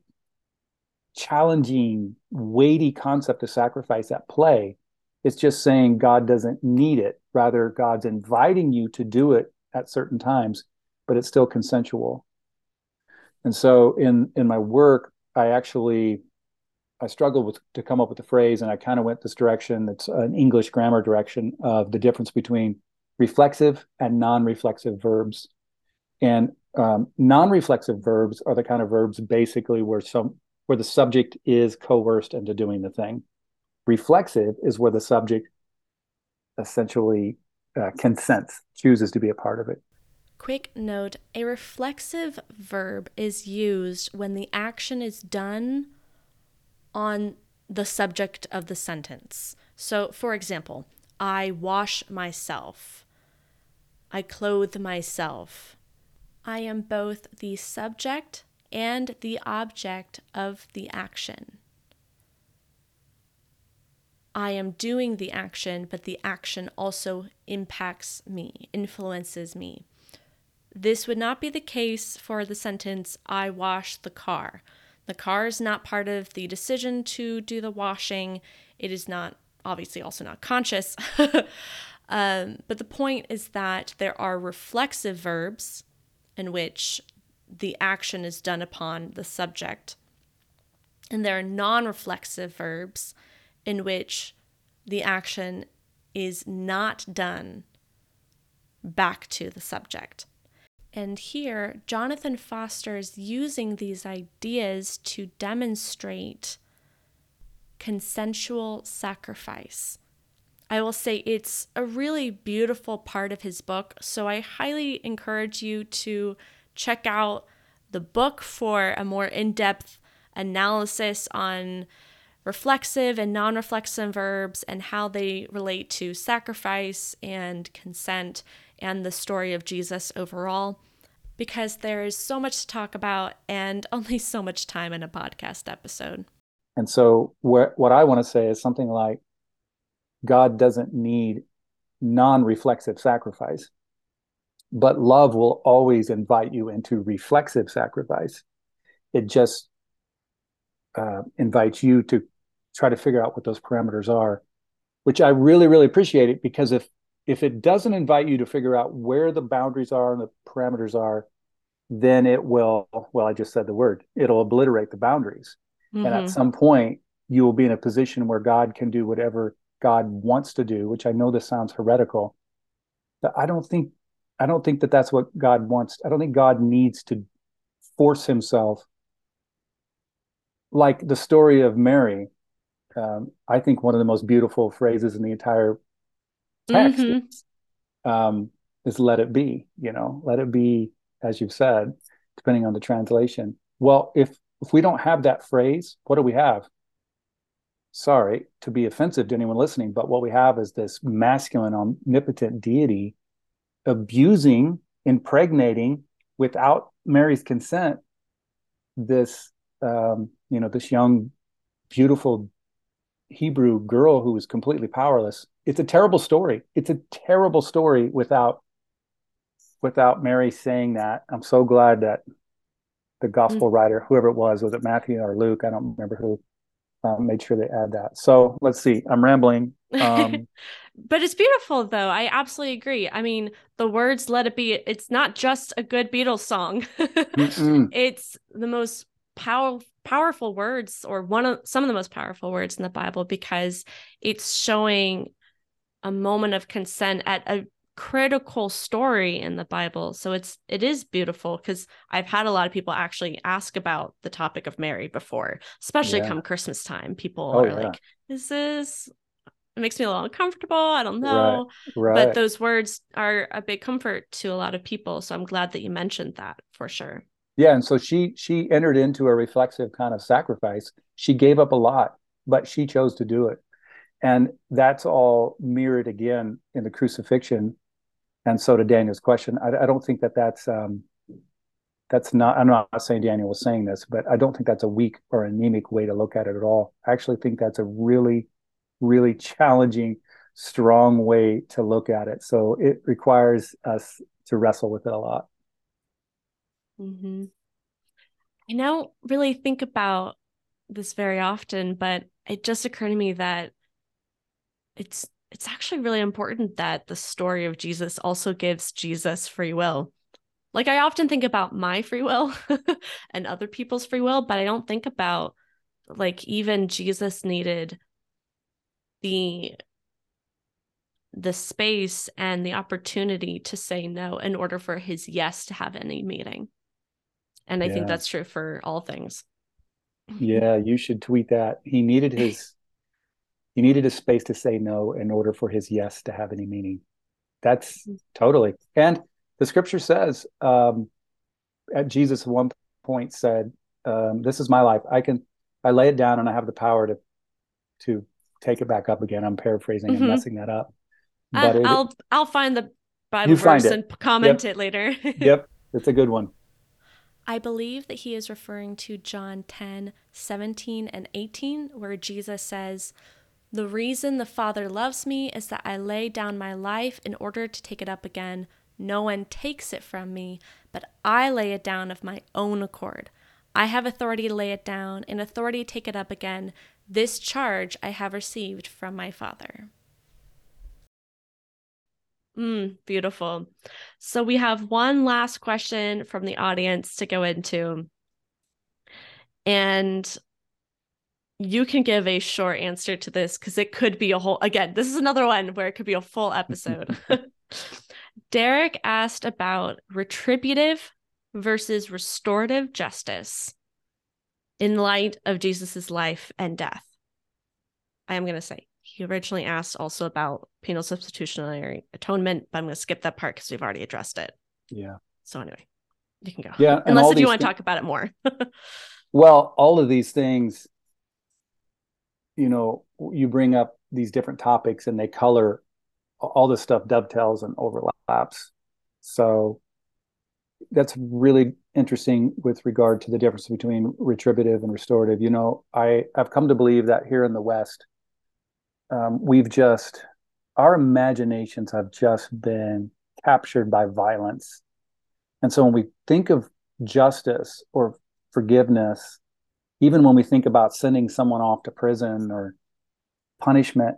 challenging, weighty concept of sacrifice at play. It's just saying God doesn't need it. Rather, God's inviting you to do it at certain times, but it's still consensual. And so in in my work, I actually I struggled with to come up with the phrase, and I kind of went this direction. It's an English grammar direction of the difference between reflexive and non-reflexive verbs. And um, non-reflexive verbs are the kind of verbs basically where some where the subject is coerced into doing the thing. Reflexive is where the subject essentially uh, consents, chooses to be a part of it. Quick note a reflexive verb is used when the action is done on the subject of the sentence. So, for example, I wash myself, I clothe myself. I am both the subject and the object of the action. I am doing the action, but the action also impacts me, influences me. This would not be the case for the sentence, I wash the car. The car is not part of the decision to do the washing. It is not, obviously, also not conscious. um, but the point is that there are reflexive verbs in which the action is done upon the subject. And there are non reflexive verbs in which the action is not done back to the subject. And here, Jonathan Foster is using these ideas to demonstrate consensual sacrifice. I will say it's a really beautiful part of his book, so I highly encourage you to check out the book for a more in depth analysis on reflexive and non reflexive verbs and how they relate to sacrifice and consent and the story of Jesus overall. Because there is so much to talk about and only so much time in a podcast episode. And so, wh- what I want to say is something like God doesn't need non reflexive sacrifice, but love will always invite you into reflexive sacrifice. It just uh, invites you to try to figure out what those parameters are, which I really, really appreciate it because if if it doesn't invite you to figure out where the boundaries are and the parameters are, then it will, well, I just said the word, it'll obliterate the boundaries. Mm-hmm. And at mm-hmm. some point, you will be in a position where God can do whatever God wants to do, which I know this sounds heretical, but I don't think I don't think that that's what God wants. I don't think God needs to force himself like the story of Mary um, I think one of the most beautiful phrases in the entire text mm-hmm. is, um, is "Let it be." You know, let it be, as you've said, depending on the translation. Well, if if we don't have that phrase, what do we have? Sorry to be offensive to anyone listening, but what we have is this masculine, omnipotent deity abusing, impregnating without Mary's consent this um, you know this young beautiful Hebrew girl who was completely powerless. It's a terrible story. It's a terrible story without without Mary saying that. I'm so glad that the gospel mm-hmm. writer, whoever it was, was it Matthew or Luke? I don't remember who uh, made sure they add that. So let's see. I'm rambling. Um, but it's beautiful, though. I absolutely agree. I mean, the words "Let It Be." It's not just a good Beatles song. it's the most powerful powerful words or one of some of the most powerful words in the Bible because it's showing a moment of consent at a critical story in the Bible. So it's it is beautiful because I've had a lot of people actually ask about the topic of Mary before, especially yeah. come Christmas time. People oh, are yeah. like, "Is this?" It makes me a little uncomfortable. I don't know, right. Right. but those words are a big comfort to a lot of people. So I'm glad that you mentioned that for sure yeah and so she she entered into a reflexive kind of sacrifice. She gave up a lot but she chose to do it. And that's all mirrored again in the crucifixion. And so to daniel's question i, I don't think that that's um, that's not i'm not saying daniel was saying this but i don't think that's a weak or anemic way to look at it at all. I actually think that's a really really challenging strong way to look at it. So it requires us to wrestle with it a lot Mm-hmm. I don't really think about this very often, but it just occurred to me that it's it's actually really important that the story of Jesus also gives Jesus free will. Like I often think about my free will and other people's free will, but I don't think about like even Jesus needed the the space and the opportunity to say no in order for his yes to have any meaning. And I yeah. think that's true for all things. Yeah, you should tweet that. He needed his he needed a space to say no in order for his yes to have any meaning. That's mm-hmm. totally. And the scripture says um at Jesus at one point said, um, this is my life. I can I lay it down and I have the power to to take it back up again. I'm paraphrasing mm-hmm. and messing that up. But I, will I'll find the Bible verse and comment yep. it later. yep, it's a good one. I believe that he is referring to John 10, 17, and 18, where Jesus says, The reason the Father loves me is that I lay down my life in order to take it up again. No one takes it from me, but I lay it down of my own accord. I have authority to lay it down and authority to take it up again. This charge I have received from my Father. Mm, beautiful. So we have one last question from the audience to go into. And you can give a short answer to this because it could be a whole, again, this is another one where it could be a full episode. Derek asked about retributive versus restorative justice in light of Jesus's life and death. I am going to say he originally asked also about penal substitutionary atonement, but I'm going to skip that part because we've already addressed it. Yeah. So anyway, you can go. Yeah. Unless if you want to th- talk about it more. well, all of these things, you know, you bring up these different topics and they color all this stuff dovetails and overlaps. So that's really interesting with regard to the difference between retributive and restorative. You know, I I've come to believe that here in the West, um, we've just our imaginations have just been captured by violence, and so when we think of justice or forgiveness, even when we think about sending someone off to prison or punishment,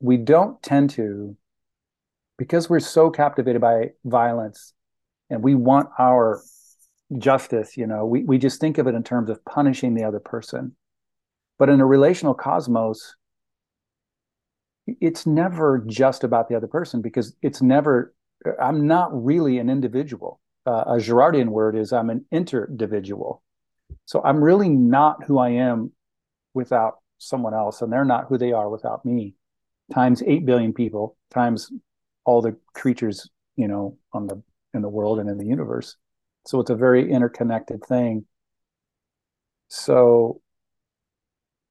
we don't tend to because we're so captivated by violence and we want our justice you know we, we just think of it in terms of punishing the other person. But in a relational cosmos it's never just about the other person because it's never i'm not really interdividual. Uh, a girardian word is i'm an individual so i'm really not who i am without someone else and they're not who they are without me. Times 8 billion people times all the creatures you know on the in the world and in the universe. So it's a very interconnected thing. So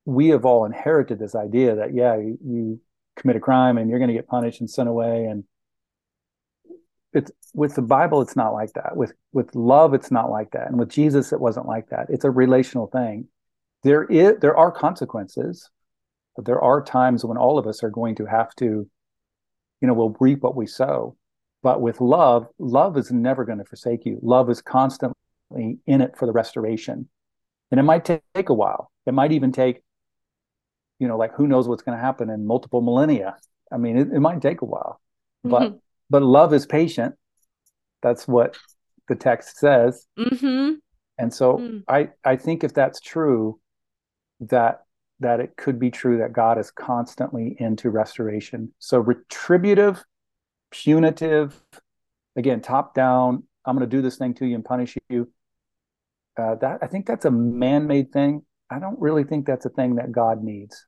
we have all inherited this idea that yeah you, you commit a crime and you're going to get punished and sent away and it's with the bible it's not like that with with love it's not like that and with jesus it wasn't like that it's a relational thing there is there are consequences but there are times when all of us are going to have to you know, we'll reap what we sow. But with love, love is never going to forsake you. Love is constantly in it for the restoration. And it might take a while. It might even take, you know, like who knows what's going to happen in multiple millennia. I mean, it, it might take a while. Mm-hmm. But but love is patient. That's what the text says. Mm-hmm. And so mm. I I think if that's true, that that it could be true that God is constantly into restoration. So retributive, punitive, again, top down, I'm going to do this thing to you and punish you. Uh, that I think that's a man-made thing. I don't really think that's a thing that God needs.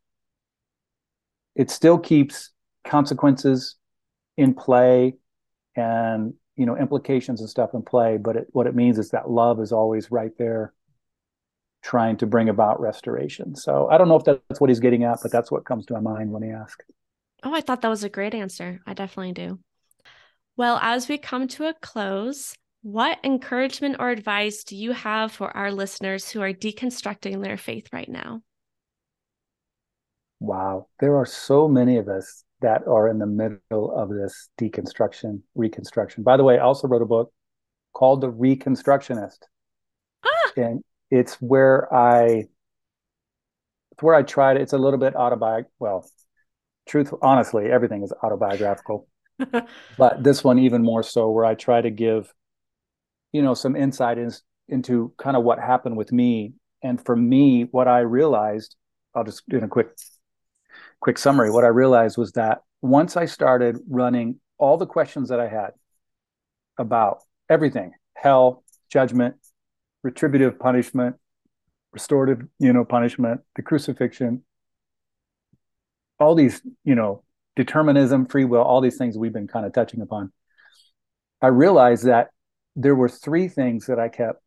It still keeps consequences in play and you know implications and stuff in play, but it, what it means is that love is always right there trying to bring about restoration. So I don't know if that's what he's getting at, but that's what comes to my mind when he asks. Oh, I thought that was a great answer. I definitely do. Well, as we come to a close, what encouragement or advice do you have for our listeners who are deconstructing their faith right now? Wow, there are so many of us that are in the middle of this deconstruction, reconstruction. By the way, I also wrote a book called The Reconstructionist. Ah! And it's where I it's where I tried it's a little bit autobiographical well truth honestly everything is autobiographical but this one even more so where I try to give you know some insight in, into kind of what happened with me and for me what I realized I'll just do a quick quick summary what I realized was that once I started running all the questions that I had about everything hell judgment retributive punishment, restorative, you know, punishment, the crucifixion, all these, you know, determinism, free will, all these things we've been kind of touching upon. I realized that there were three things that I kept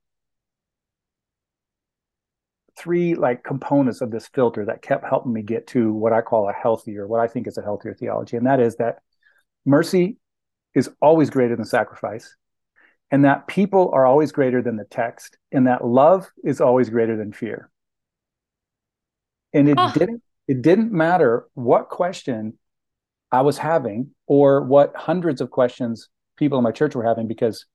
three like components of this filter that kept helping me get to what I call a healthier, what I think is a healthier theology. And that is that mercy is always greater than sacrifice and that people are always greater than the text, and that love is always greater than fear. And it oh. didn't it didn't matter what question I was having or what hundreds of questions people in my church were having because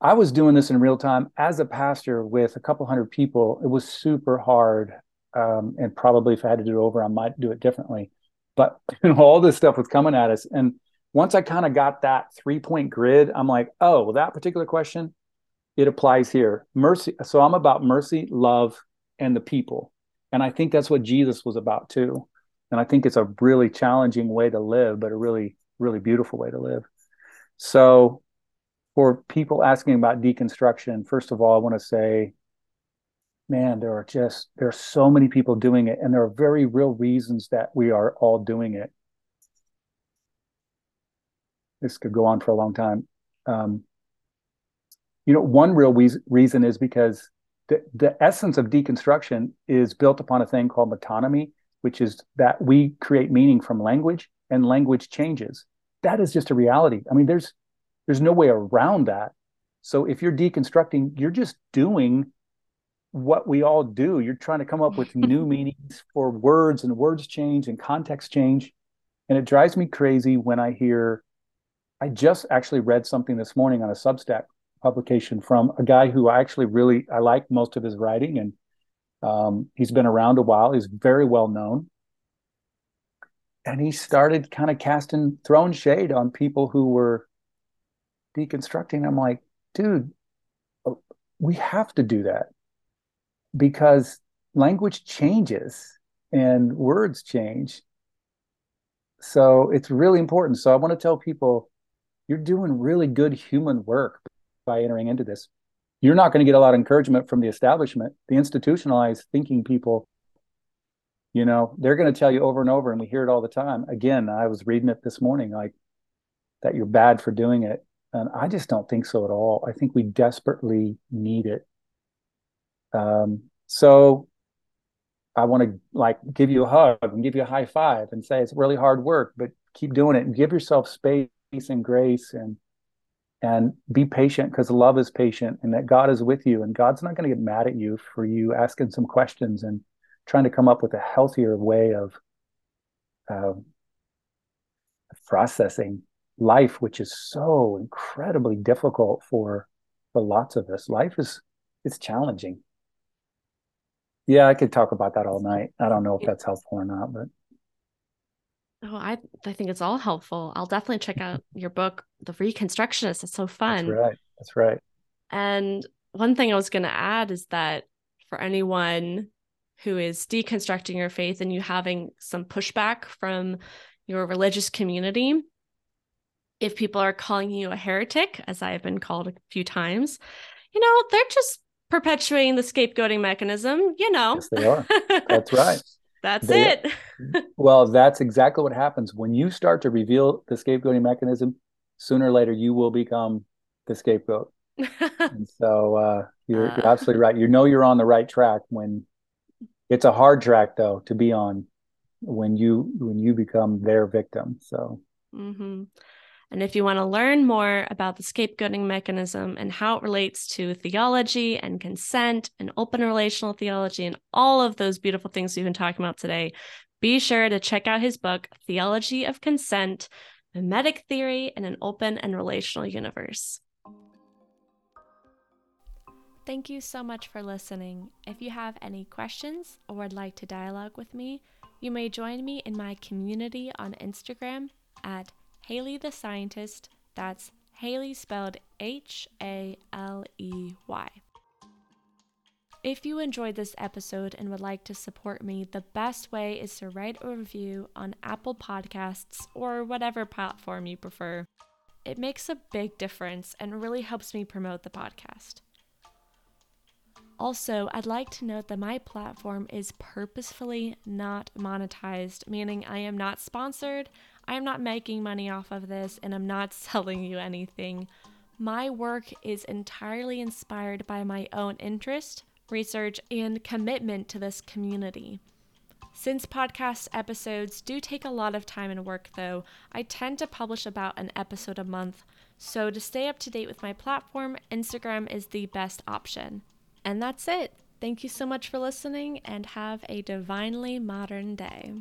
I was doing this in real time as a pastor with a couple hundred people. It was super hard. Um, and probably if I had to do it over, I might do it differently. But you know, all this stuff was coming at us. And once I kind of got that three point grid, I'm like, oh, well, that particular question, it applies here. Mercy. So I'm about mercy, love, and the people. And I think that's what Jesus was about too. And I think it's a really challenging way to live, but a really, really beautiful way to live. So, for people asking about deconstruction, first of all, I want to say, man, there are just there are so many people doing it, and there are very real reasons that we are all doing it. This could go on for a long time. Um, you know, one real we- reason is because the, the essence of deconstruction is built upon a thing called metonymy, which is that we create meaning from language and language changes. That is just a reality. I mean, there's there's no way around that. So if you're deconstructing, you're just doing what we all do. You're trying to come up with new meanings for words and words change and context change. And it drives me crazy when I hear I just actually read something this morning on a Substack publication from a guy who I actually really I like most of his writing and um, he's been around a while. He's very well known, and he started kind of casting throwing shade on people who were deconstructing. I'm like, dude, oh, we have to do that because language changes and words change. So it's really important. So I want to tell people you're doing really good human work by entering into this. You're not going to get a lot of encouragement from the establishment, the institutionalized thinking people. You know, they're going to tell you over and over, and we hear it all the time. Again, I was reading it this morning, like that you're bad for doing it. And I just don't think so at all. I think we desperately need it. Um, so I want to like give you a hug and give you a high five and say it's really hard work, but keep doing it and give yourself space and grace and and be patient because love is patient and that God is with you and God's not going to get mad at you for you asking some questions and trying to come up with a healthier way of uh, processing life which is so incredibly difficult for for lots of us life is it's challenging yeah i could talk about that all night i don't know if that's helpful or not but Oh, I I think it's all helpful. I'll definitely check out your book, The Reconstructionist. It's so fun. That's right. That's right. And one thing I was going to add is that for anyone who is deconstructing your faith and you having some pushback from your religious community, if people are calling you a heretic, as I have been called a few times, you know, they're just perpetuating the scapegoating mechanism, you know. Yes, they are. That's right. That's they, it. well, that's exactly what happens when you start to reveal the scapegoating mechanism. Sooner or later, you will become the scapegoat. and so uh, you're, uh. you're absolutely right. You know you're on the right track when it's a hard track though to be on when you when you become their victim. So. Mm-hmm. And if you want to learn more about the scapegoating mechanism and how it relates to theology and consent and open relational theology and all of those beautiful things we've been talking about today, be sure to check out his book, Theology of Consent Mimetic Theory in an Open and Relational Universe. Thank you so much for listening. If you have any questions or would like to dialogue with me, you may join me in my community on Instagram at Haley the Scientist. That's Haley spelled H A L E Y. If you enjoyed this episode and would like to support me, the best way is to write a review on Apple Podcasts or whatever platform you prefer. It makes a big difference and really helps me promote the podcast. Also, I'd like to note that my platform is purposefully not monetized, meaning I am not sponsored, I'm not making money off of this and I'm not selling you anything. My work is entirely inspired by my own interest, research, and commitment to this community. Since podcast episodes do take a lot of time and work, though, I tend to publish about an episode a month. So, to stay up to date with my platform, Instagram is the best option. And that's it. Thank you so much for listening and have a divinely modern day.